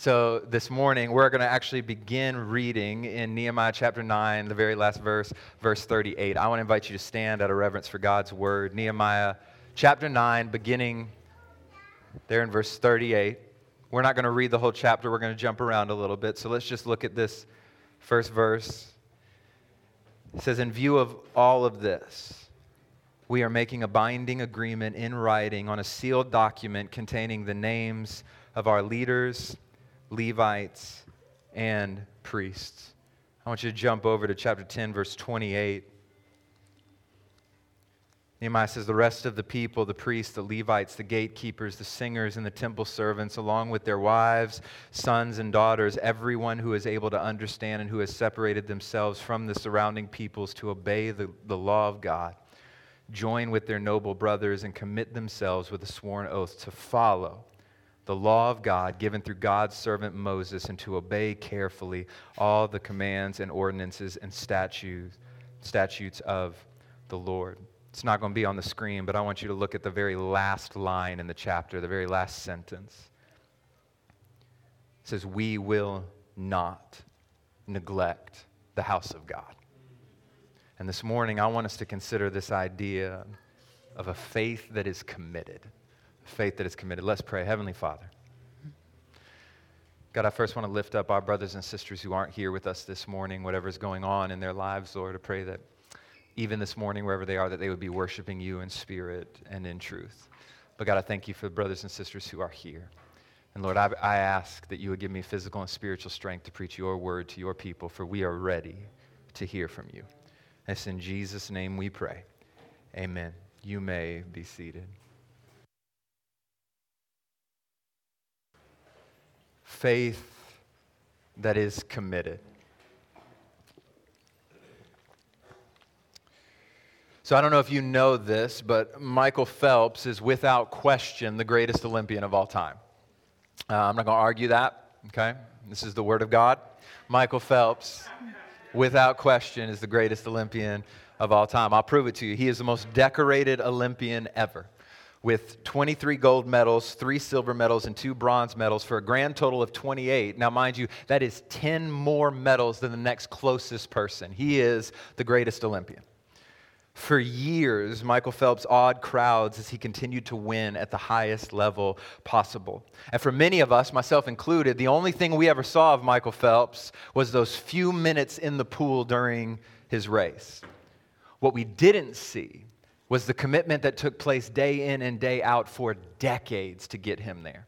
So, this morning, we're going to actually begin reading in Nehemiah chapter 9, the very last verse, verse 38. I want to invite you to stand out of reverence for God's word. Nehemiah chapter 9, beginning there in verse 38. We're not going to read the whole chapter, we're going to jump around a little bit. So, let's just look at this first verse. It says, In view of all of this, we are making a binding agreement in writing on a sealed document containing the names of our leaders Levites, and priests. I want you to jump over to chapter 10, verse 28. Nehemiah says, The rest of the people, the priests, the Levites, the gatekeepers, the singers, and the temple servants, along with their wives, sons, and daughters, everyone who is able to understand and who has separated themselves from the surrounding peoples to obey the, the law of God, join with their noble brothers and commit themselves with a sworn oath to follow the law of God given through God's servant Moses and to obey carefully all the commands and ordinances and statutes, statutes of the Lord. It's not going to be on the screen, but I want you to look at the very last line in the chapter, the very last sentence. It says, We will not neglect the house of God. And this morning, I want us to consider this idea of a faith that is committed faith that is committed. Let's pray. Heavenly Father. God, I first want to lift up our brothers and sisters who aren't here with us this morning, whatever's going on in their lives, Lord. I pray that even this morning, wherever they are, that they would be worshiping you in spirit and in truth. But God, I thank you for the brothers and sisters who are here. And Lord, I, I ask that you would give me physical and spiritual strength to preach your word to your people, for we are ready to hear from you. And it's in Jesus' name we pray. Amen. You may be seated. Faith that is committed. So I don't know if you know this, but Michael Phelps is without question the greatest Olympian of all time. Uh, I'm not going to argue that, okay? This is the Word of God. Michael Phelps, without question, is the greatest Olympian of all time. I'll prove it to you. He is the most decorated Olympian ever with 23 gold medals, three silver medals, and two bronze medals for a grand total of 28. Now, mind you, that is 10 more medals than the next closest person. He is the greatest Olympian. For years, Michael Phelps awed crowds as he continued to win at the highest level possible. And for many of us, myself included, the only thing we ever saw of Michael Phelps was those few minutes in the pool during his race. What we didn't see was the commitment that took place day in and day out for decades to get him there.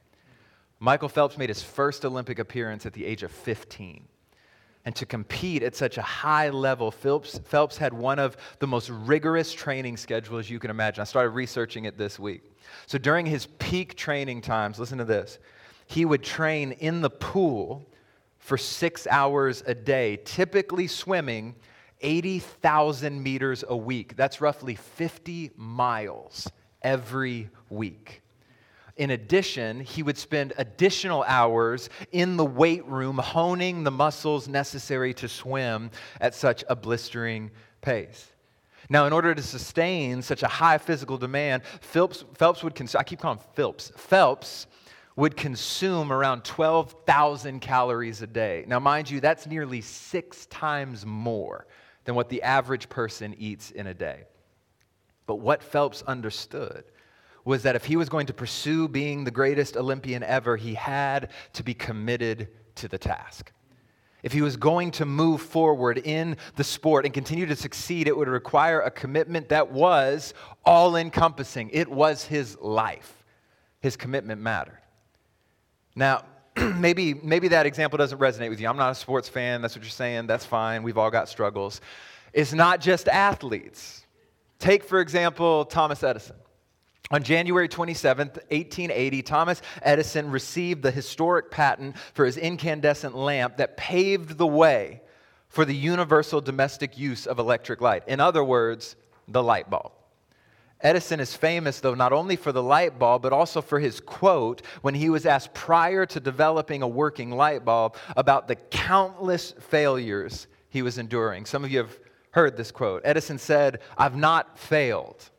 Michael Phelps made his first Olympic appearance at the age of 15. And to compete at such a high level, Phelps, Phelps had one of the most rigorous training schedules you can imagine. I started researching it this week. So during his peak training times, listen to this, he would train in the pool for six hours a day, typically swimming 80,000 meters a week. That's roughly 50 miles every week. In addition, he would spend additional hours in the weight room honing the muscles necessary to swim at such a blistering pace. Now, in order to sustain such a high physical demand, Phelps, Phelps would consume, I keep calling Phelps, Phelps would consume around 12,000 calories a day. Now, mind you, that's nearly six times more than what the average person eats in a day. But what Phelps understood was that if he was going to pursue being the greatest Olympian ever, he had to be committed to the task. If he was going to move forward in the sport and continue to succeed, it would require a commitment that was all encompassing. It was his life. His commitment mattered. Now, maybe, maybe that example doesn't resonate with you. I'm not a sports fan. That's what you're saying. That's fine. We've all got struggles. It's not just athletes. Take, for example, Thomas Edison. On January 27, 1880, Thomas Edison received the historic patent for his incandescent lamp that paved the way for the universal domestic use of electric light. In other words, the light bulb. Edison is famous, though, not only for the light bulb, but also for his quote when he was asked prior to developing a working light bulb about the countless failures he was enduring. Some of you have heard this quote. Edison said, I've not failed.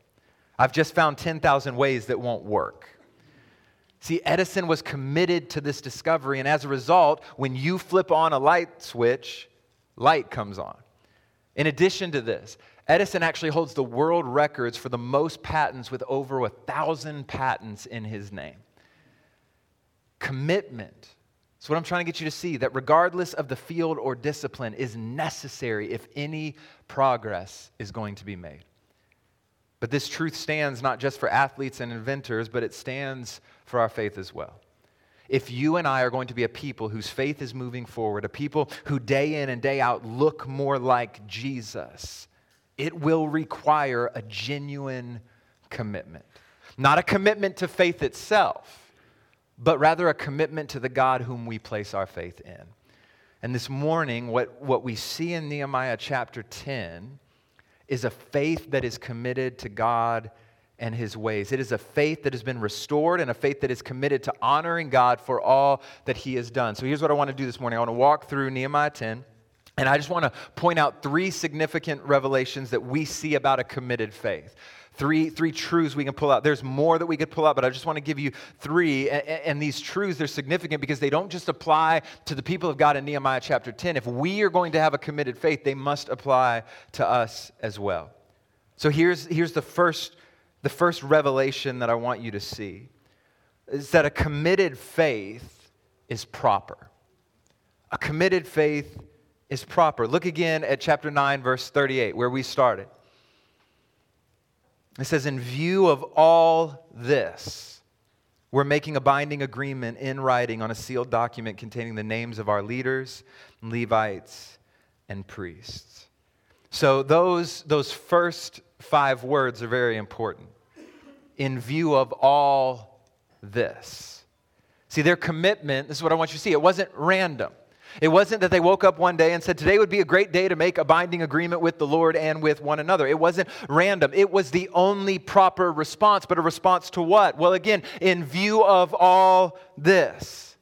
I've just found 10,000 ways that won't work. See, Edison was committed to this discovery, and as a result, when you flip on a light switch, light comes on. In addition to this, Edison actually holds the world records for the most patents with over a thousand patents in his name. Commitment. That's what I'm trying to get you to see that regardless of the field or discipline is necessary if any progress is going to be made. But this truth stands not just for athletes and inventors, but it stands for our faith as well. If you and I are going to be a people whose faith is moving forward, a people who day in and day out look more like Jesus, it will require a genuine commitment. Not a commitment to faith itself, but rather a commitment to the God whom we place our faith in. And this morning, what, what we see in Nehemiah chapter 10 is a faith that is committed to God and his ways. It is a faith that has been restored and a faith that is committed to honoring God for all that he has done. So here's what I want to do this morning I want to walk through Nehemiah 10. And I just want to point out three significant revelations that we see about a committed faith. Three, three truths we can pull out. There's more that we could pull out, but I just want to give you three. And, and these truths, they're significant because they don't just apply to the people of God in Nehemiah chapter 10. If we are going to have a committed faith, they must apply to us as well. So here's, here's the, first, the first revelation that I want you to see is that a committed faith is proper. A committed faith is proper. Look again at chapter 9, verse 38, where we started. It says, In view of all this, we're making a binding agreement in writing on a sealed document containing the names of our leaders, Levites, and priests. So, those, those first five words are very important. In view of all this. See, their commitment, this is what I want you to see, it wasn't random. It wasn't that they woke up one day and said, Today would be a great day to make a binding agreement with the Lord and with one another. It wasn't random. It was the only proper response, but a response to what? Well, again, in view of all this.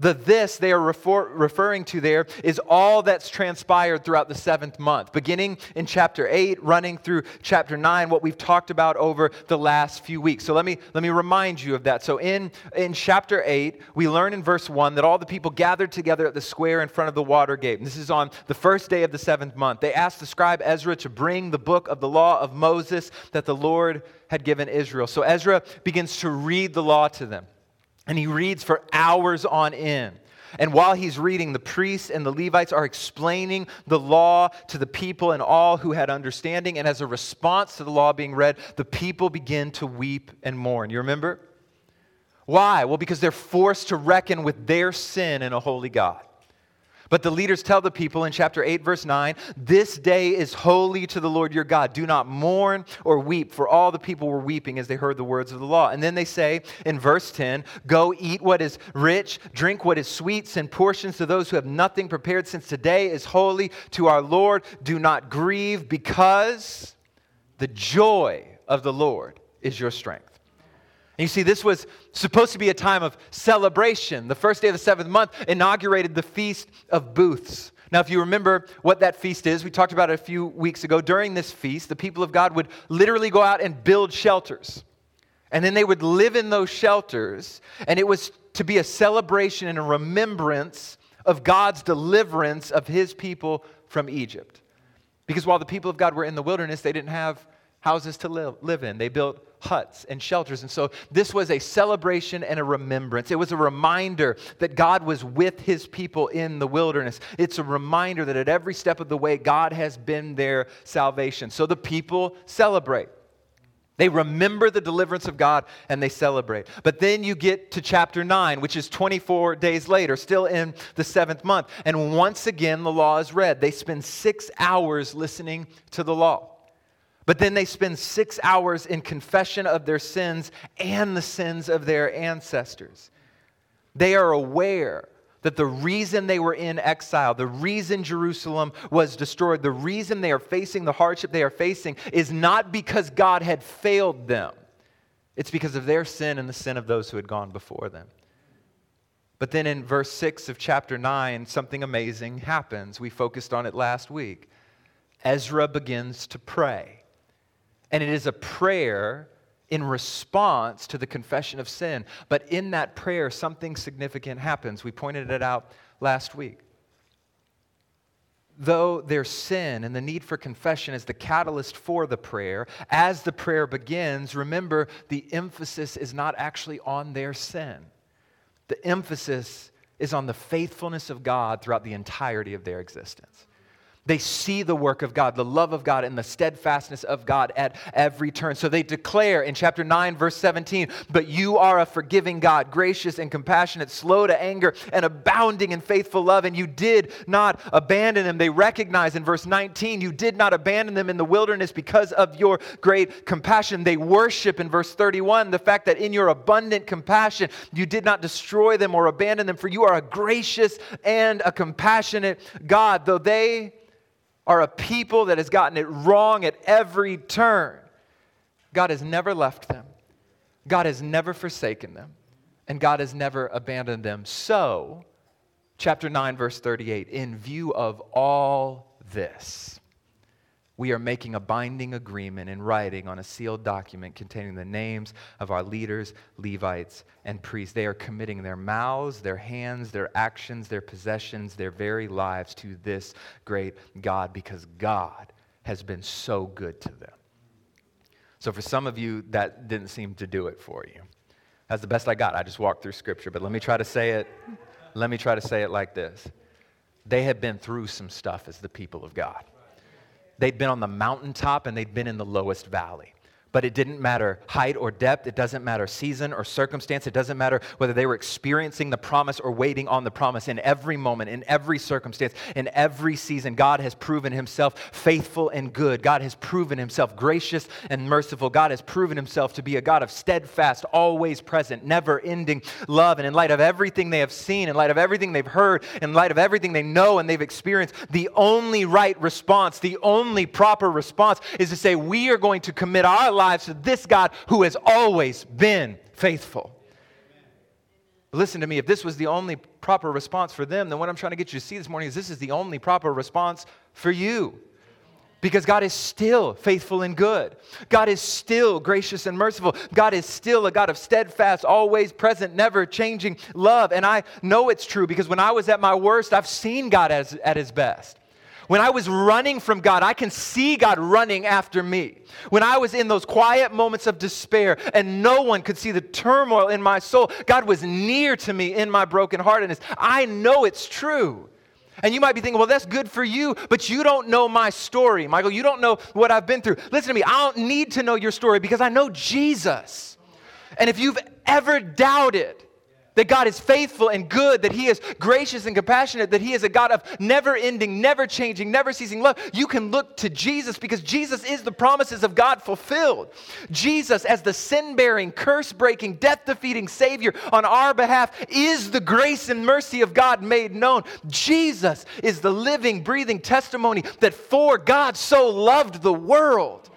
The this they are refer- referring to there is all that's transpired throughout the seventh month, beginning in chapter 8, running through chapter 9, what we've talked about over the last few weeks. So let me, let me remind you of that. So in, in chapter 8, we learn in verse 1 that all the people gathered together at the square in front of the water gate. And this is on the first day of the seventh month. They asked the scribe Ezra to bring the book of the law of Moses that the Lord had given Israel. So Ezra begins to read the law to them. And he reads for hours on end. And while he's reading, the priests and the Levites are explaining the law to the people and all who had understanding. And as a response to the law being read, the people begin to weep and mourn. You remember? Why? Well, because they're forced to reckon with their sin in a holy God. But the leaders tell the people in chapter 8, verse 9, This day is holy to the Lord your God. Do not mourn or weep, for all the people were weeping as they heard the words of the law. And then they say in verse 10, Go eat what is rich, drink what is sweet, send portions to those who have nothing prepared, since today is holy to our Lord. Do not grieve, because the joy of the Lord is your strength. You see, this was supposed to be a time of celebration. The first day of the seventh month inaugurated the Feast of Booths. Now, if you remember what that feast is, we talked about it a few weeks ago. During this feast, the people of God would literally go out and build shelters. And then they would live in those shelters, and it was to be a celebration and a remembrance of God's deliverance of his people from Egypt. Because while the people of God were in the wilderness, they didn't have houses to live, live in. They built huts and shelters. And so this was a celebration and a remembrance. It was a reminder that God was with his people in the wilderness. It's a reminder that at every step of the way, God has been their salvation. So the people celebrate. They remember the deliverance of God and they celebrate. But then you get to chapter 9, which is 24 days later, still in the seventh month. And once again, the law is read. They spend six hours listening to the law. But then they spend six hours in confession of their sins and the sins of their ancestors. They are aware that the reason they were in exile, the reason Jerusalem was destroyed, the reason they are facing the hardship they are facing is not because God had failed them. It's because of their sin and the sin of those who had gone before them. But then in verse 6 of chapter 9, something amazing happens. We focused on it last week. Ezra begins to pray. And it is a prayer in response to the confession of sin. But in that prayer, something significant happens. We pointed it out last week. Though their sin and the need for confession is the catalyst for the prayer, as the prayer begins, remember the emphasis is not actually on their sin. The emphasis is on the faithfulness of God throughout the entirety of their existence. They see the work of God, the love of God, and the steadfastness of God at every turn. So they declare in chapter 9, verse 17, But you are a forgiving God, gracious and compassionate, slow to anger, and abounding in faithful love. And you did not abandon them. They recognize in verse 19, You did not abandon them in the wilderness because of your great compassion. They worship in verse 31 the fact that in your abundant compassion, you did not destroy them or abandon them, for you are a gracious and a compassionate God. Though they are a people that has gotten it wrong at every turn. God has never left them, God has never forsaken them, and God has never abandoned them. So, chapter 9, verse 38, in view of all this, we are making a binding agreement in writing on a sealed document containing the names of our leaders, Levites, and priests. They are committing their mouths, their hands, their actions, their possessions, their very lives to this great God because God has been so good to them. So, for some of you, that didn't seem to do it for you. That's the best I got. I just walked through scripture, but let me try to say it. Let me try to say it like this. They have been through some stuff as the people of God. They'd been on the mountaintop and they'd been in the lowest valley. But it didn't matter height or depth. It doesn't matter season or circumstance. It doesn't matter whether they were experiencing the promise or waiting on the promise. In every moment, in every circumstance, in every season, God has proven himself faithful and good. God has proven himself gracious and merciful. God has proven himself to be a God of steadfast, always present, never ending love. And in light of everything they have seen, in light of everything they've heard, in light of everything they know and they've experienced, the only right response, the only proper response is to say, We are going to commit our lives to this God who has always been faithful. Listen to me, if this was the only proper response for them, then what I'm trying to get you to see this morning is this is the only proper response for you. Because God is still faithful and good. God is still gracious and merciful. God is still a God of steadfast, always present, never changing love. And I know it's true because when I was at my worst, I've seen God as, at his best. When I was running from God, I can see God running after me. When I was in those quiet moments of despair and no one could see the turmoil in my soul, God was near to me in my brokenheartedness. I know it's true. And you might be thinking, well, that's good for you, but you don't know my story. Michael, you don't know what I've been through. Listen to me, I don't need to know your story because I know Jesus. And if you've ever doubted, that God is faithful and good, that He is gracious and compassionate, that He is a God of never ending, never changing, never ceasing love. You can look to Jesus because Jesus is the promises of God fulfilled. Jesus, as the sin bearing, curse breaking, death defeating Savior on our behalf, is the grace and mercy of God made known. Jesus is the living, breathing testimony that for God so loved the world.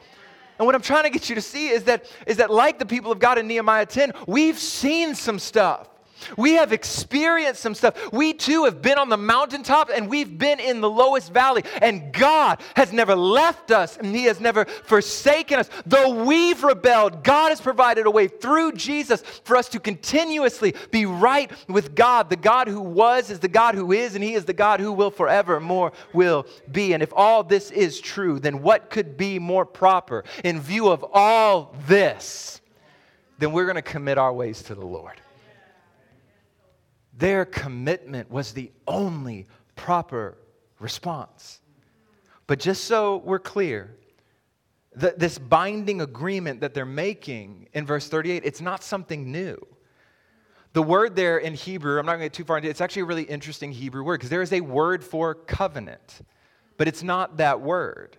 And what I'm trying to get you to see is that, is that like the people of God in Nehemiah 10, we've seen some stuff. We have experienced some stuff. We too have been on the mountaintop and we've been in the lowest valley. And God has never left us and He has never forsaken us. Though we've rebelled, God has provided a way through Jesus for us to continuously be right with God. The God who was is the God who is, and He is the God who will forevermore will be. And if all this is true, then what could be more proper in view of all this? Then we're going to commit our ways to the Lord. Their commitment was the only proper response. But just so we're clear, that this binding agreement that they're making in verse 38, it's not something new. The word there in Hebrew, I'm not going to get too far into it, it's actually a really interesting Hebrew word because there is a word for covenant, but it's not that word.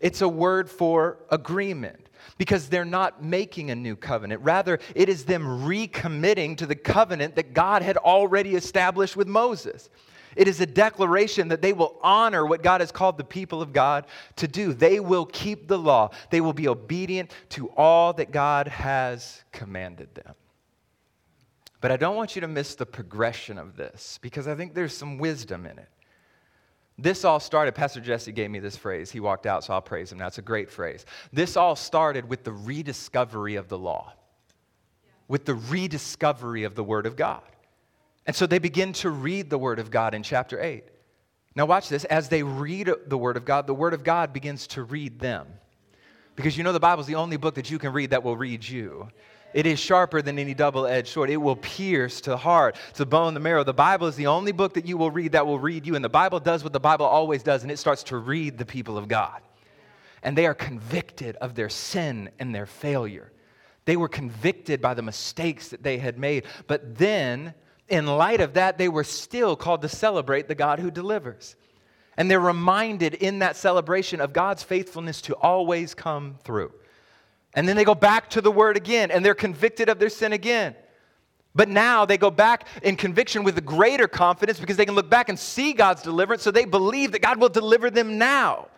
It's a word for agreement because they're not making a new covenant. Rather, it is them recommitting to the covenant that God had already established with Moses. It is a declaration that they will honor what God has called the people of God to do. They will keep the law, they will be obedient to all that God has commanded them. But I don't want you to miss the progression of this because I think there's some wisdom in it. This all started, Pastor Jesse gave me this phrase. He walked out, so I'll praise him. That's a great phrase. This all started with the rediscovery of the law, with the rediscovery of the Word of God. And so they begin to read the Word of God in chapter 8. Now, watch this. As they read the Word of God, the Word of God begins to read them. Because you know the Bible is the only book that you can read that will read you. It is sharper than any double edged sword. It will pierce to the heart, to the bone, the marrow. The Bible is the only book that you will read that will read you. And the Bible does what the Bible always does, and it starts to read the people of God. And they are convicted of their sin and their failure. They were convicted by the mistakes that they had made. But then, in light of that, they were still called to celebrate the God who delivers. And they're reminded in that celebration of God's faithfulness to always come through. And then they go back to the word again and they're convicted of their sin again. But now they go back in conviction with a greater confidence because they can look back and see God's deliverance, so they believe that God will deliver them now.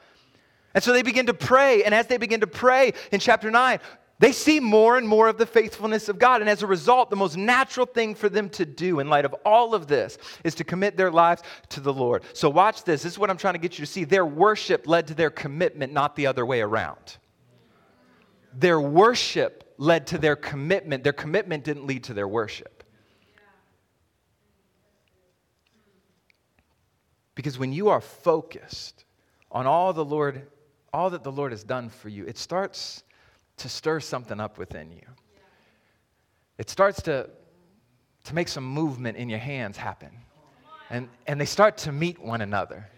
And so they begin to pray, and as they begin to pray in chapter 9, they see more and more of the faithfulness of God. And as a result, the most natural thing for them to do in light of all of this is to commit their lives to the Lord. So, watch this. This is what I'm trying to get you to see. Their worship led to their commitment, not the other way around their worship led to their commitment. Their commitment didn't lead to their worship. Because when you are focused on all the Lord, all that the Lord has done for you, it starts to stir something up within you. It starts to, to make some movement in your hands happen. And, and they start to meet one another,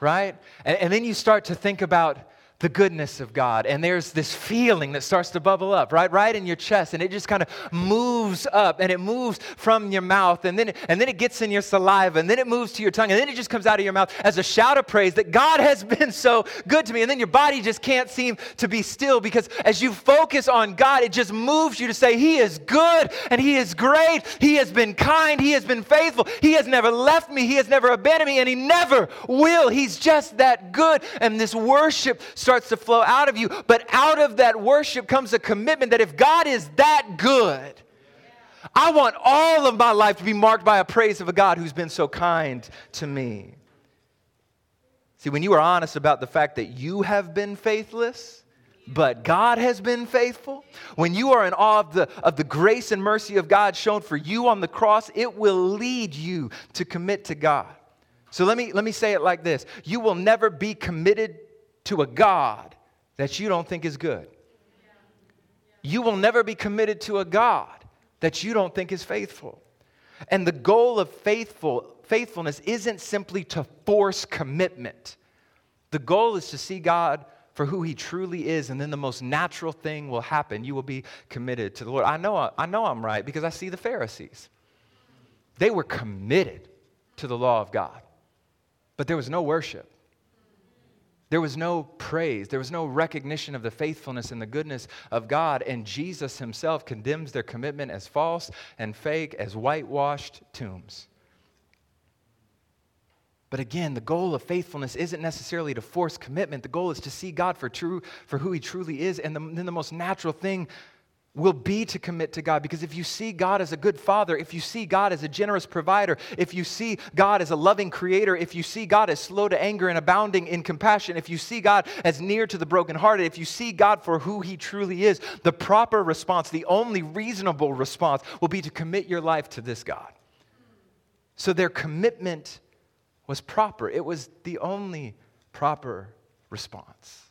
right? And, and then you start to think about the goodness of God. And there's this feeling that starts to bubble up, right? Right in your chest. And it just kind of moves up and it moves from your mouth. And then, and then it gets in your saliva. And then it moves to your tongue. And then it just comes out of your mouth as a shout of praise that God has been so good to me. And then your body just can't seem to be still because as you focus on God, it just moves you to say, He is good and He is great. He has been kind. He has been faithful. He has never left me. He has never abandoned me. And He never will. He's just that good. And this worship starts to flow out of you. But out of that worship comes a commitment that if God is that good, I want all of my life to be marked by a praise of a God who's been so kind to me. See, when you are honest about the fact that you have been faithless, but God has been faithful, when you are in awe of the, of the grace and mercy of God shown for you on the cross, it will lead you to commit to God. So let me, let me say it like this You will never be committed to a God that you don't think is good. You will never be committed to a God that you don't think is faithful. And the goal of faithful, faithfulness isn't simply to force commitment. The goal is to see God for who he truly is, and then the most natural thing will happen. You will be committed to the Lord. I know, I know I'm right because I see the Pharisees. They were committed to the law of God, but there was no worship. There was no praise. There was no recognition of the faithfulness and the goodness of God. And Jesus himself condemns their commitment as false and fake, as whitewashed tombs. But again, the goal of faithfulness isn't necessarily to force commitment. The goal is to see God for true, for who He truly is. And the, then the most natural thing will be to commit to God. Because if you see God as a good father, if you see God as a generous provider, if you see God as a loving creator, if you see God as slow to anger and abounding in compassion, if you see God as near to the brokenhearted, if you see God for who he truly is, the proper response, the only reasonable response, will be to commit your life to this God. So their commitment was proper, it was the only proper response.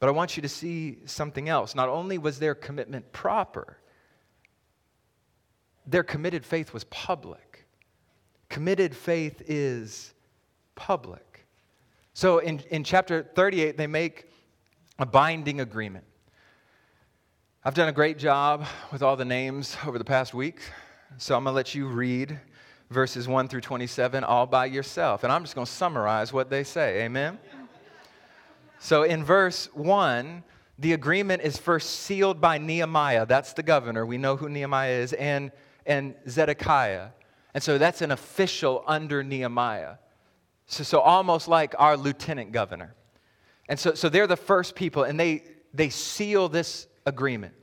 But I want you to see something else. Not only was their commitment proper, their committed faith was public. Committed faith is public. So in, in chapter 38, they make a binding agreement. I've done a great job with all the names over the past week, so I'm going to let you read verses 1 through 27 all by yourself. And I'm just going to summarize what they say. Amen? So in verse 1, the agreement is first sealed by Nehemiah. That's the governor. We know who Nehemiah is, and, and Zedekiah. And so that's an official under Nehemiah. So, so almost like our lieutenant governor. And so, so they're the first people, and they, they seal this agreement.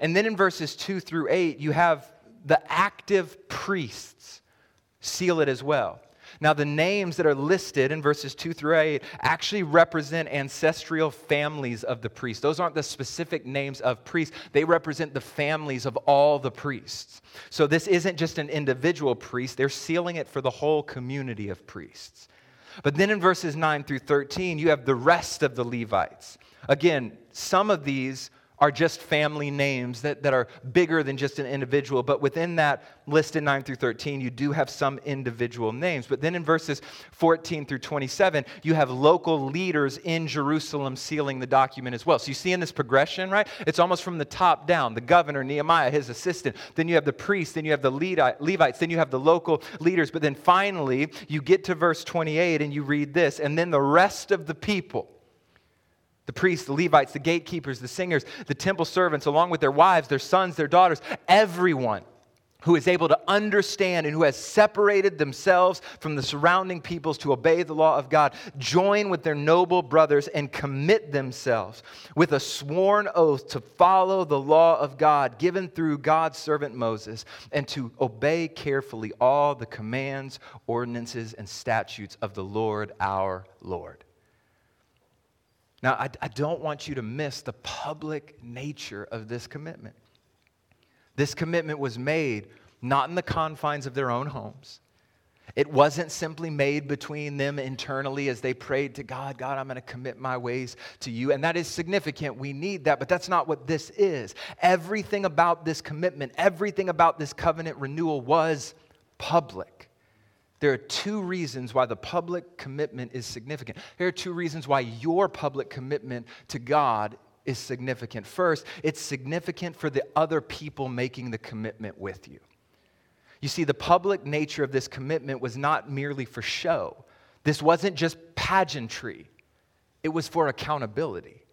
And then in verses 2 through 8, you have the active priests seal it as well. Now, the names that are listed in verses 2 through 8 actually represent ancestral families of the priests. Those aren't the specific names of priests, they represent the families of all the priests. So, this isn't just an individual priest, they're sealing it for the whole community of priests. But then in verses 9 through 13, you have the rest of the Levites. Again, some of these are just family names that, that are bigger than just an individual. But within that list in 9 through 13, you do have some individual names. But then in verses 14 through 27, you have local leaders in Jerusalem sealing the document as well. So you see in this progression, right? It's almost from the top down the governor, Nehemiah, his assistant. Then you have the priests, then you have the Levites, then you have the local leaders. But then finally, you get to verse 28 and you read this, and then the rest of the people the priests, the Levites, the gatekeepers, the singers, the temple servants, along with their wives, their sons, their daughters, everyone who is able to understand and who has separated themselves from the surrounding peoples to obey the law of God, join with their noble brothers and commit themselves with a sworn oath to follow the law of God given through God's servant Moses and to obey carefully all the commands, ordinances, and statutes of the Lord our Lord. Now, I, I don't want you to miss the public nature of this commitment. This commitment was made not in the confines of their own homes. It wasn't simply made between them internally as they prayed to God, God, I'm going to commit my ways to you. And that is significant. We need that, but that's not what this is. Everything about this commitment, everything about this covenant renewal was public. There are two reasons why the public commitment is significant. There are two reasons why your public commitment to God is significant. First, it's significant for the other people making the commitment with you. You see, the public nature of this commitment was not merely for show, this wasn't just pageantry, it was for accountability.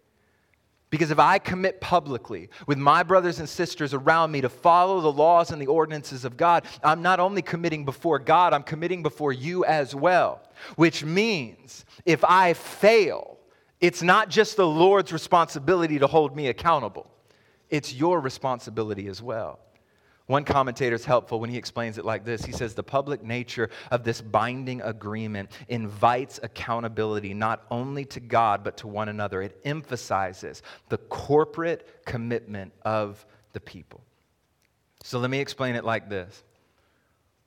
Because if I commit publicly with my brothers and sisters around me to follow the laws and the ordinances of God, I'm not only committing before God, I'm committing before you as well. Which means if I fail, it's not just the Lord's responsibility to hold me accountable, it's your responsibility as well. One commentator is helpful when he explains it like this. He says, The public nature of this binding agreement invites accountability not only to God, but to one another. It emphasizes the corporate commitment of the people. So let me explain it like this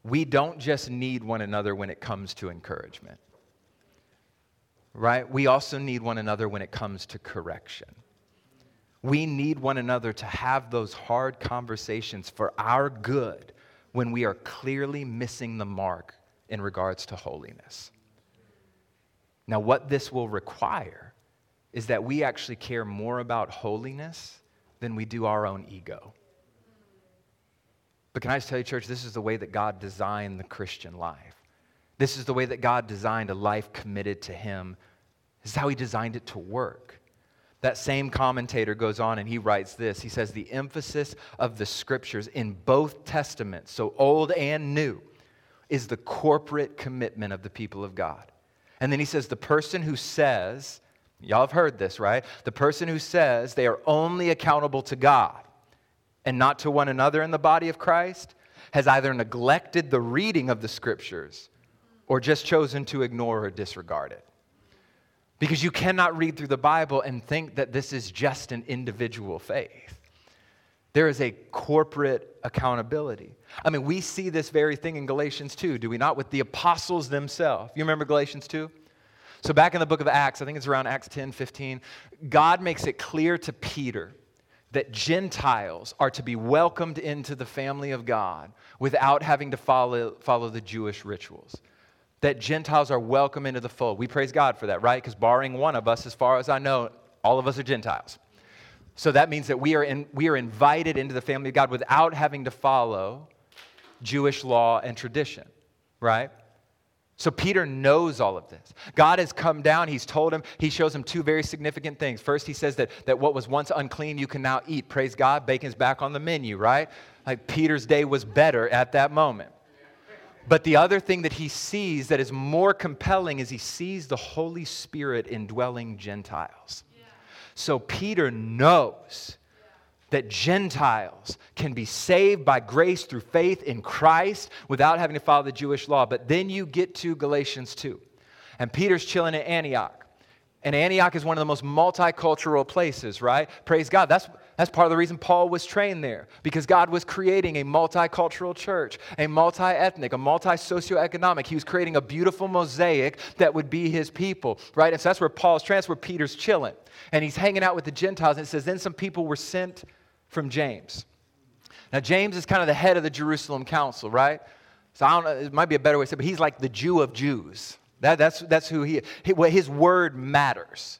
We don't just need one another when it comes to encouragement, right? We also need one another when it comes to correction. We need one another to have those hard conversations for our good when we are clearly missing the mark in regards to holiness. Now, what this will require is that we actually care more about holiness than we do our own ego. But can I just tell you, church, this is the way that God designed the Christian life. This is the way that God designed a life committed to Him. This is how He designed it to work. That same commentator goes on and he writes this. He says, The emphasis of the scriptures in both testaments, so old and new, is the corporate commitment of the people of God. And then he says, The person who says, y'all have heard this, right? The person who says they are only accountable to God and not to one another in the body of Christ has either neglected the reading of the scriptures or just chosen to ignore or disregard it. Because you cannot read through the Bible and think that this is just an individual faith. There is a corporate accountability. I mean, we see this very thing in Galatians 2, do we not? With the apostles themselves. You remember Galatians 2? So, back in the book of Acts, I think it's around Acts 10 15, God makes it clear to Peter that Gentiles are to be welcomed into the family of God without having to follow, follow the Jewish rituals that Gentiles are welcome into the fold. We praise God for that, right? Because barring one of us, as far as I know, all of us are Gentiles. So that means that we are, in, we are invited into the family of God without having to follow Jewish law and tradition, right? So Peter knows all of this. God has come down, he's told him, he shows him two very significant things. First, he says that, that what was once unclean, you can now eat. Praise God, bacon's back on the menu, right? Like Peter's day was better at that moment. But the other thing that he sees that is more compelling is he sees the Holy Spirit indwelling Gentiles. So Peter knows that Gentiles can be saved by grace through faith in Christ without having to follow the Jewish law. But then you get to Galatians 2, and Peter's chilling at Antioch. And Antioch is one of the most multicultural places, right? Praise God. That's, that's part of the reason Paul was trained there, because God was creating a multicultural church, a multi ethnic, a multi socioeconomic. He was creating a beautiful mosaic that would be his people, right? And so that's where Paul's where Peter's chilling. And he's hanging out with the Gentiles. And it says, Then some people were sent from James. Now, James is kind of the head of the Jerusalem council, right? So I don't know, it might be a better way to say, it, but he's like the Jew of Jews. That, that's, that's who he, he his word matters.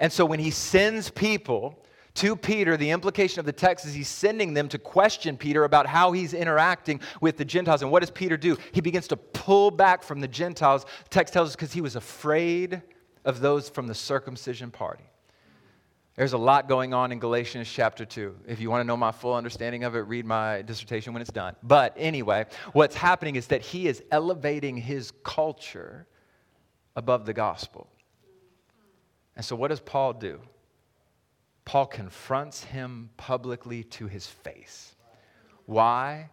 And so when he sends people to Peter, the implication of the text is he's sending them to question Peter about how he's interacting with the Gentiles. And what does Peter do? He begins to pull back from the Gentiles. The text tells us because he was afraid of those from the circumcision party. There's a lot going on in Galatians chapter 2. If you want to know my full understanding of it, read my dissertation when it's done. But anyway, what's happening is that he is elevating his culture above the gospel. And so, what does Paul do? Paul confronts him publicly to his face. Why?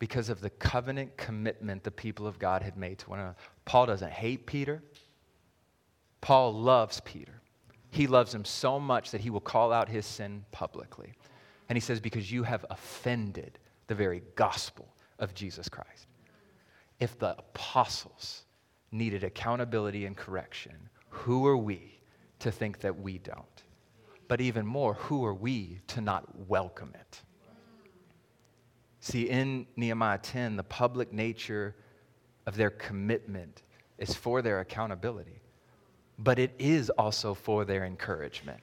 Because of the covenant commitment the people of God had made to one another. Paul doesn't hate Peter, Paul loves Peter. He loves him so much that he will call out his sin publicly. And he says, Because you have offended the very gospel of Jesus Christ. If the apostles needed accountability and correction, who are we to think that we don't? But even more, who are we to not welcome it? See, in Nehemiah 10, the public nature of their commitment is for their accountability but it is also for their encouragement.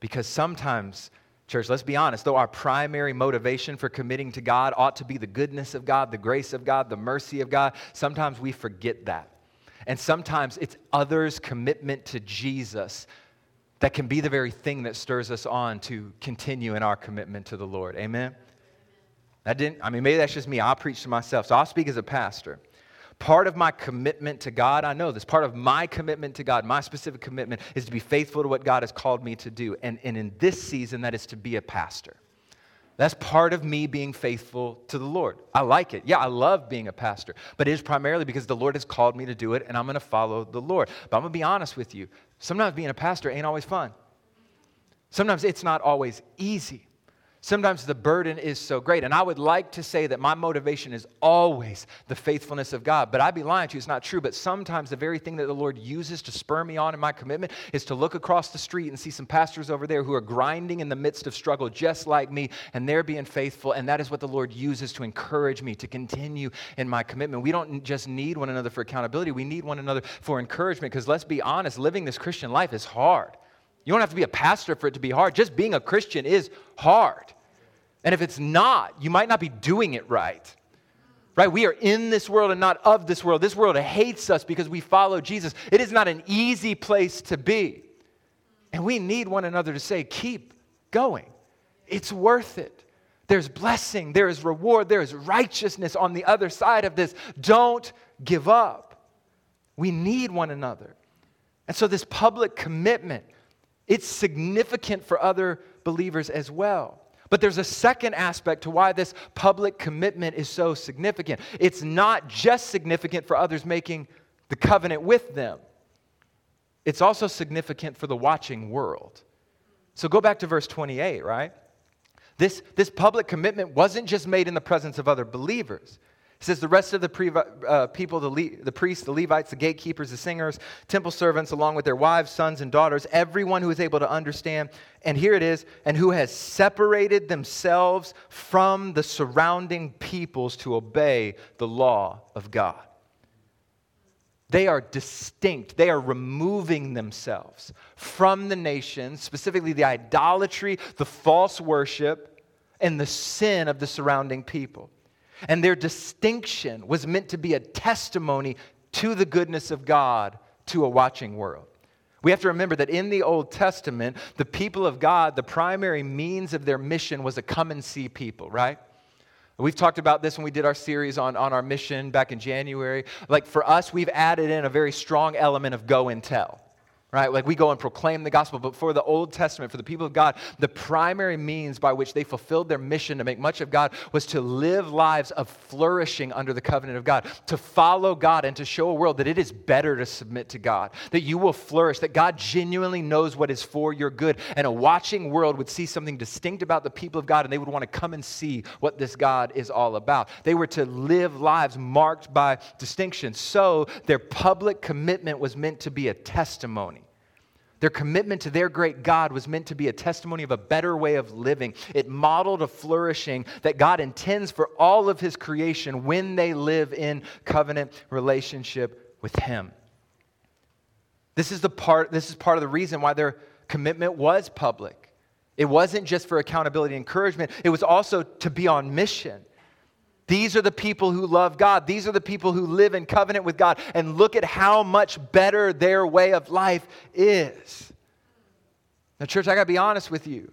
Because sometimes, church, let's be honest, though our primary motivation for committing to God ought to be the goodness of God, the grace of God, the mercy of God, sometimes we forget that. And sometimes it's others' commitment to Jesus that can be the very thing that stirs us on to continue in our commitment to the Lord. Amen? That didn't, I mean, maybe that's just me. I'll preach to myself. So I'll speak as a pastor. Part of my commitment to God, I know this, part of my commitment to God, my specific commitment, is to be faithful to what God has called me to do. And, and in this season, that is to be a pastor. That's part of me being faithful to the Lord. I like it. Yeah, I love being a pastor, but it is primarily because the Lord has called me to do it and I'm going to follow the Lord. But I'm going to be honest with you. Sometimes being a pastor ain't always fun. Sometimes it's not always easy. Sometimes the burden is so great. And I would like to say that my motivation is always the faithfulness of God, but I'd be lying to you. It's not true. But sometimes the very thing that the Lord uses to spur me on in my commitment is to look across the street and see some pastors over there who are grinding in the midst of struggle just like me, and they're being faithful. And that is what the Lord uses to encourage me to continue in my commitment. We don't just need one another for accountability, we need one another for encouragement because let's be honest, living this Christian life is hard. You don't have to be a pastor for it to be hard. Just being a Christian is hard. And if it's not, you might not be doing it right. Right? We are in this world and not of this world. This world hates us because we follow Jesus. It is not an easy place to be. And we need one another to say, keep going. It's worth it. There's blessing, there is reward, there is righteousness on the other side of this. Don't give up. We need one another. And so, this public commitment it's significant for other believers as well. But there's a second aspect to why this public commitment is so significant. It's not just significant for others making the covenant with them, it's also significant for the watching world. So go back to verse 28, right? This, this public commitment wasn't just made in the presence of other believers. He says the rest of the pre- uh, people, the, Le- the priests, the Levites, the gatekeepers, the singers, temple servants, along with their wives, sons, and daughters, everyone who is able to understand, and here it is, and who has separated themselves from the surrounding peoples to obey the law of God. They are distinct. They are removing themselves from the nations, specifically the idolatry, the false worship, and the sin of the surrounding people. And their distinction was meant to be a testimony to the goodness of God to a watching world. We have to remember that in the Old Testament, the people of God, the primary means of their mission was a come and see people, right? We've talked about this when we did our series on, on our mission back in January. Like for us, we've added in a very strong element of go and tell. Right? Like we go and proclaim the gospel, but for the Old Testament, for the people of God, the primary means by which they fulfilled their mission to make much of God was to live lives of flourishing under the covenant of God, to follow God and to show a world that it is better to submit to God, that you will flourish, that God genuinely knows what is for your good. And a watching world would see something distinct about the people of God and they would want to come and see what this God is all about. They were to live lives marked by distinction. So their public commitment was meant to be a testimony their commitment to their great God was meant to be a testimony of a better way of living. It modeled a flourishing that God intends for all of His creation when they live in covenant relationship with Him. This is, the part, this is part of the reason why their commitment was public. It wasn't just for accountability and encouragement, it was also to be on mission. These are the people who love God. These are the people who live in covenant with God. And look at how much better their way of life is. Now, church, I got to be honest with you.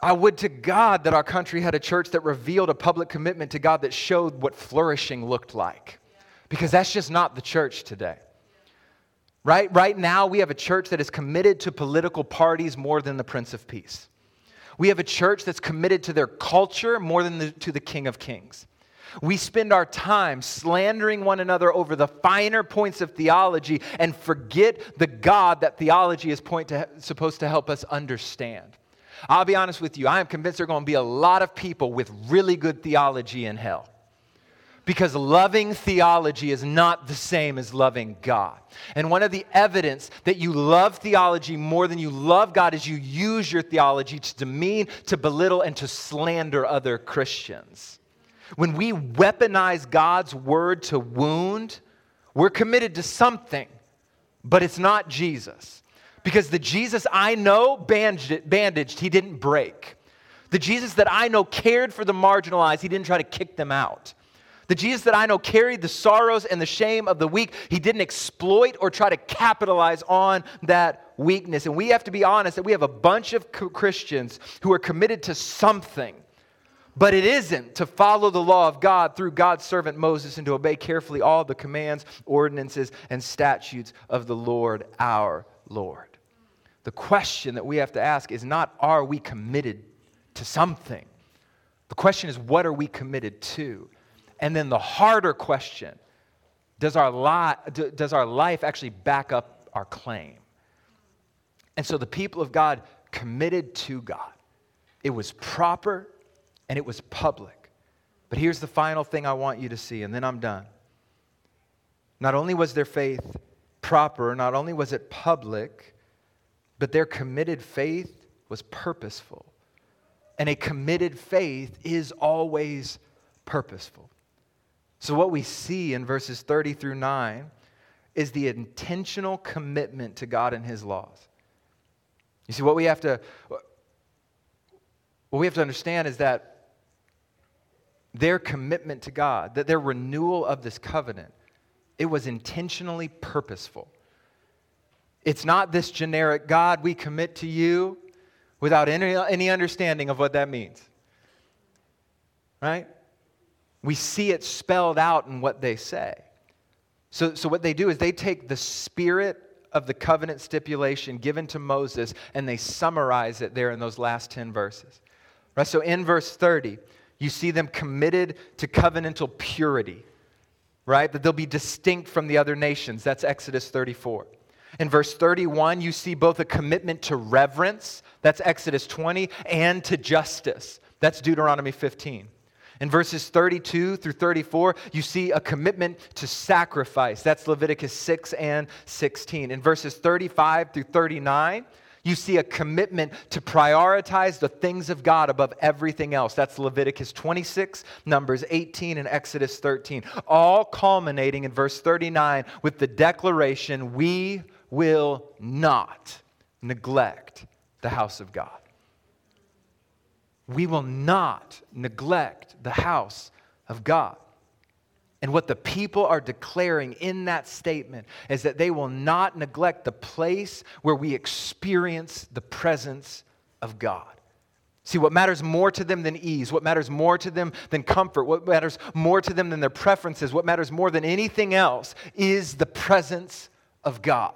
I would to God that our country had a church that revealed a public commitment to God that showed what flourishing looked like. Because that's just not the church today. Right? Right now, we have a church that is committed to political parties more than the Prince of Peace. We have a church that's committed to their culture more than the, to the King of Kings. We spend our time slandering one another over the finer points of theology and forget the God that theology is point to, supposed to help us understand. I'll be honest with you, I am convinced there are going to be a lot of people with really good theology in hell because loving theology is not the same as loving God. And one of the evidence that you love theology more than you love God is you use your theology to demean, to belittle, and to slander other Christians. When we weaponize God's word to wound, we're committed to something, but it's not Jesus. Because the Jesus I know bandaged, bandaged he didn't break. The Jesus that I know cared for the marginalized, he didn't try to kick them out. The Jesus that I know carried the sorrows and the shame of the weak. He didn't exploit or try to capitalize on that weakness. And we have to be honest that we have a bunch of Christians who are committed to something, but it isn't to follow the law of God through God's servant Moses and to obey carefully all the commands, ordinances, and statutes of the Lord our Lord. The question that we have to ask is not are we committed to something? The question is what are we committed to? And then the harder question does our, li- does our life actually back up our claim? And so the people of God committed to God. It was proper and it was public. But here's the final thing I want you to see, and then I'm done. Not only was their faith proper, not only was it public, but their committed faith was purposeful. And a committed faith is always purposeful. So, what we see in verses 30 through 9 is the intentional commitment to God and His laws. You see, what we have to, what we have to understand is that their commitment to God, that their renewal of this covenant, it was intentionally purposeful. It's not this generic God, we commit to you without any, any understanding of what that means. Right? We see it spelled out in what they say. So, so what they do is they take the spirit of the covenant stipulation given to Moses and they summarize it there in those last 10 verses. Right? So in verse 30, you see them committed to covenantal purity, right? That they'll be distinct from the other nations. That's Exodus 34. In verse 31, you see both a commitment to reverence, that's Exodus 20, and to justice, that's Deuteronomy 15. In verses 32 through 34, you see a commitment to sacrifice. That's Leviticus 6 and 16. In verses 35 through 39, you see a commitment to prioritize the things of God above everything else. That's Leviticus 26, Numbers 18, and Exodus 13. All culminating in verse 39 with the declaration, We will not neglect the house of God we will not neglect the house of God. And what the people are declaring in that statement is that they will not neglect the place where we experience the presence of God. See, what matters more to them than ease, what matters more to them than comfort, what matters more to them than their preferences, what matters more than anything else is the presence of God.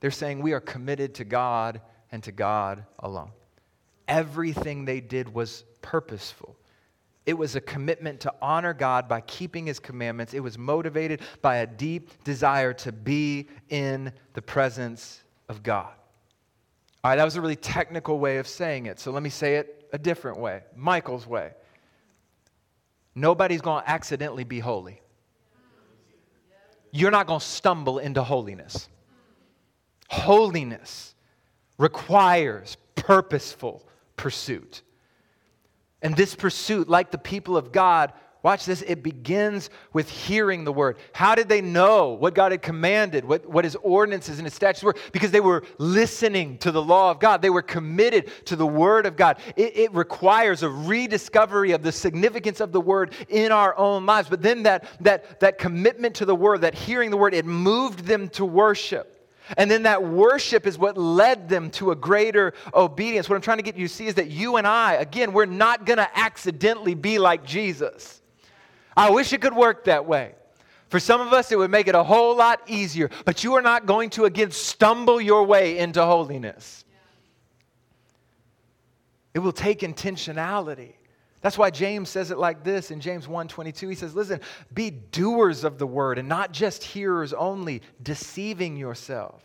They're saying we are committed to God and to God alone. Everything they did was purposeful. It was a commitment to honor God by keeping his commandments. It was motivated by a deep desire to be in the presence of God. All right, that was a really technical way of saying it. So let me say it a different way Michael's way. Nobody's going to accidentally be holy. You're not going to stumble into holiness. Holiness requires purposeful pursuit. And this pursuit, like the people of God, watch this, it begins with hearing the word. How did they know what God had commanded, what, what his ordinances and his statutes were? Because they were listening to the law of God, they were committed to the word of God. It, it requires a rediscovery of the significance of the word in our own lives. But then that, that, that commitment to the word, that hearing the word, it moved them to worship. And then that worship is what led them to a greater obedience. What I'm trying to get you to see is that you and I, again, we're not going to accidentally be like Jesus. I wish it could work that way. For some of us, it would make it a whole lot easier, but you are not going to again stumble your way into holiness. It will take intentionality. That's why James says it like this in James 1:22. He says, "Listen, be doers of the word and not just hearers only, deceiving yourself."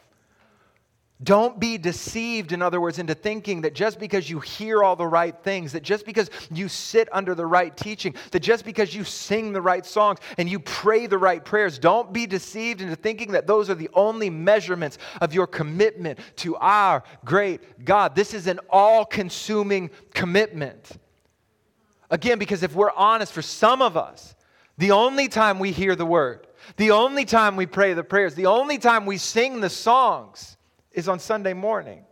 Don't be deceived, in other words, into thinking that just because you hear all the right things, that just because you sit under the right teaching, that just because you sing the right songs and you pray the right prayers, don't be deceived into thinking that those are the only measurements of your commitment to our great God. This is an all consuming commitment. Again, because if we're honest, for some of us, the only time we hear the word, the only time we pray the prayers, the only time we sing the songs is on Sunday morning.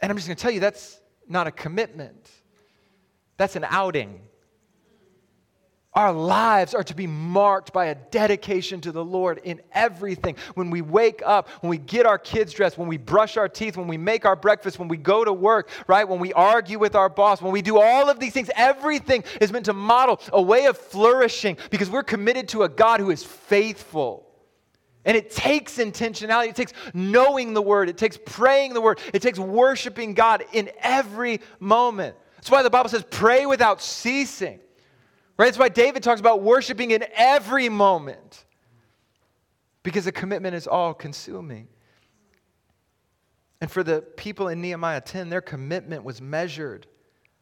And I'm just going to tell you that's not a commitment, that's an outing. Our lives are to be marked by a dedication to the Lord in everything. When we wake up, when we get our kids dressed, when we brush our teeth, when we make our breakfast, when we go to work, right? When we argue with our boss, when we do all of these things, everything is meant to model a way of flourishing because we're committed to a God who is faithful. And it takes intentionality. It takes knowing the word. It takes praying the word. It takes worshiping God in every moment. That's why the Bible says, pray without ceasing. Right? That's why David talks about worshiping in every moment. Because the commitment is all consuming. And for the people in Nehemiah 10, their commitment was measured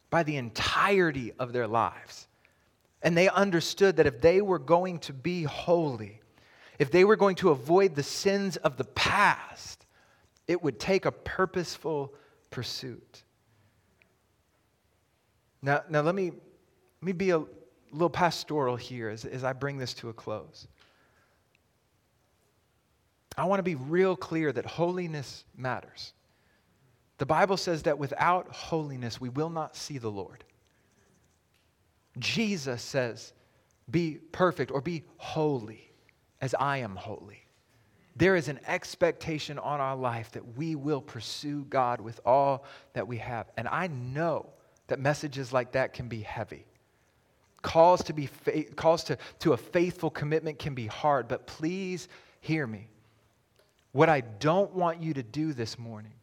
by the entirety of their lives. And they understood that if they were going to be holy, if they were going to avoid the sins of the past, it would take a purposeful pursuit. Now, now let, me, let me be a, little pastoral here as, as I bring this to a close. I want to be real clear that holiness matters. The Bible says that without holiness, we will not see the Lord. Jesus says, Be perfect or be holy as I am holy. There is an expectation on our life that we will pursue God with all that we have. And I know that messages like that can be heavy calls to be calls to, to a faithful commitment can be hard but please hear me. What i don't want you to do this morning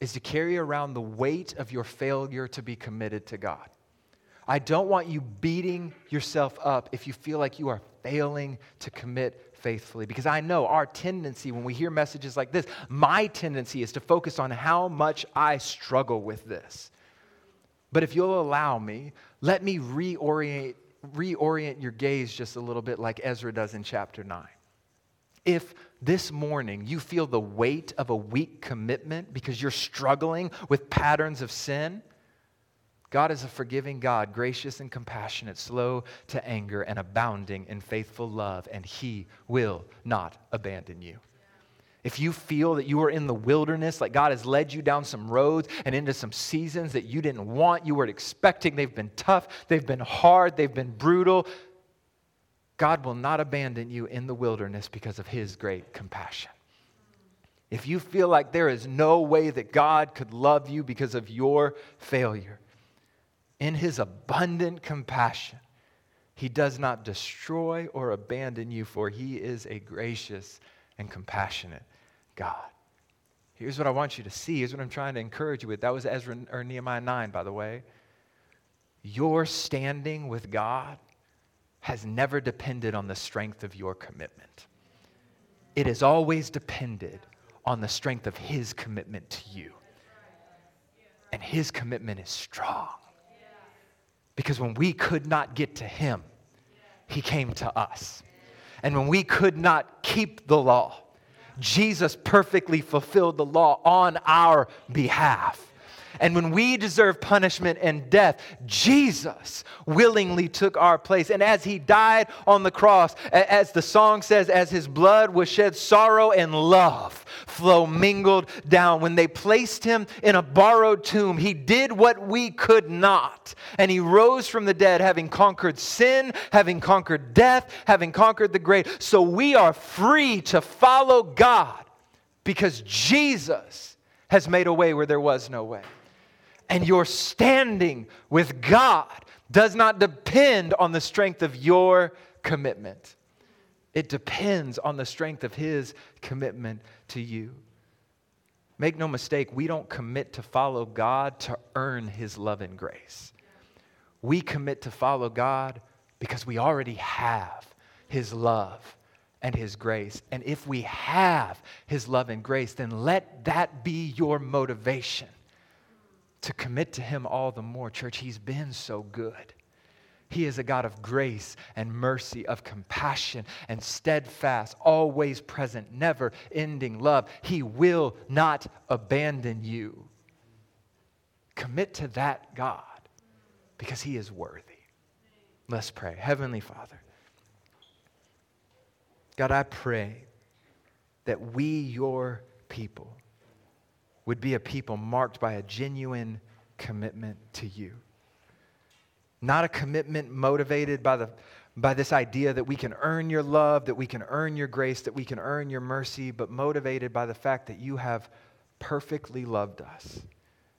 is to carry around the weight of your failure to be committed to god. I don't want you beating yourself up if you feel like you are failing to commit faithfully because i know our tendency when we hear messages like this my tendency is to focus on how much i struggle with this but if you'll allow me, let me reorient, reorient your gaze just a little bit like Ezra does in chapter 9. If this morning you feel the weight of a weak commitment because you're struggling with patterns of sin, God is a forgiving God, gracious and compassionate, slow to anger, and abounding in faithful love, and He will not abandon you. If you feel that you are in the wilderness, like God has led you down some roads and into some seasons that you didn't want, you weren't expecting, they've been tough, they've been hard, they've been brutal, God will not abandon you in the wilderness because of His great compassion. If you feel like there is no way that God could love you because of your failure, in His abundant compassion, He does not destroy or abandon you, for He is a gracious and compassionate God. Here's what I want you to see. Here's what I'm trying to encourage you with. That was Ezra or Nehemiah 9, by the way. Your standing with God has never depended on the strength of your commitment. It has always depended on the strength of His commitment to you. And His commitment is strong. Because when we could not get to Him, He came to us. And when we could not keep the law, Jesus perfectly fulfilled the law on our behalf. And when we deserve punishment and death, Jesus willingly took our place. And as he died on the cross, as the song says, as his blood was shed, sorrow and love flow mingled down. When they placed him in a borrowed tomb, he did what we could not. And he rose from the dead, having conquered sin, having conquered death, having conquered the grave. So we are free to follow God because Jesus has made a way where there was no way and your standing with God does not depend on the strength of your commitment. It depends on the strength of His commitment to you. Make no mistake, we don't commit to follow God to earn His love and grace. We commit to follow God because we already have His love and His grace. And if we have His love and grace, then let that be your motivation to commit to Him all the more. Church, He's been so good. He is a God of grace and mercy, of compassion and steadfast, always present, never ending love. He will not abandon you. Commit to that God because He is worthy. Let's pray. Heavenly Father, God, I pray that we, your people, would be a people marked by a genuine commitment to you. Not a commitment motivated by, the, by this idea that we can earn your love, that we can earn your grace, that we can earn your mercy, but motivated by the fact that you have perfectly loved us,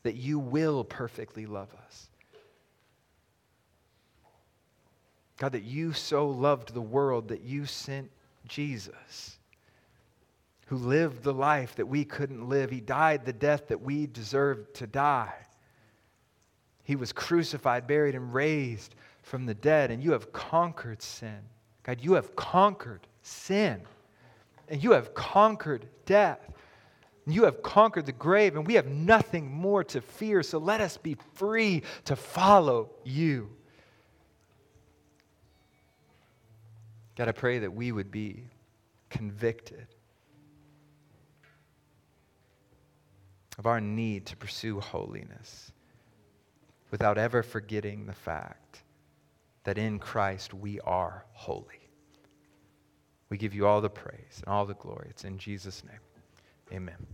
that you will perfectly love us. God, that you so loved the world that you sent Jesus who lived the life that we couldn't live. He died the death that we deserved to die. He was crucified, buried, and raised from the dead, and you have conquered sin. God, you have conquered sin, and you have conquered death. You have conquered the grave, and we have nothing more to fear. So let us be free to follow you. God, I pray that we would be convicted of our need to pursue holiness without ever forgetting the fact that in Christ we are holy. We give you all the praise and all the glory. It's in Jesus' name. Amen.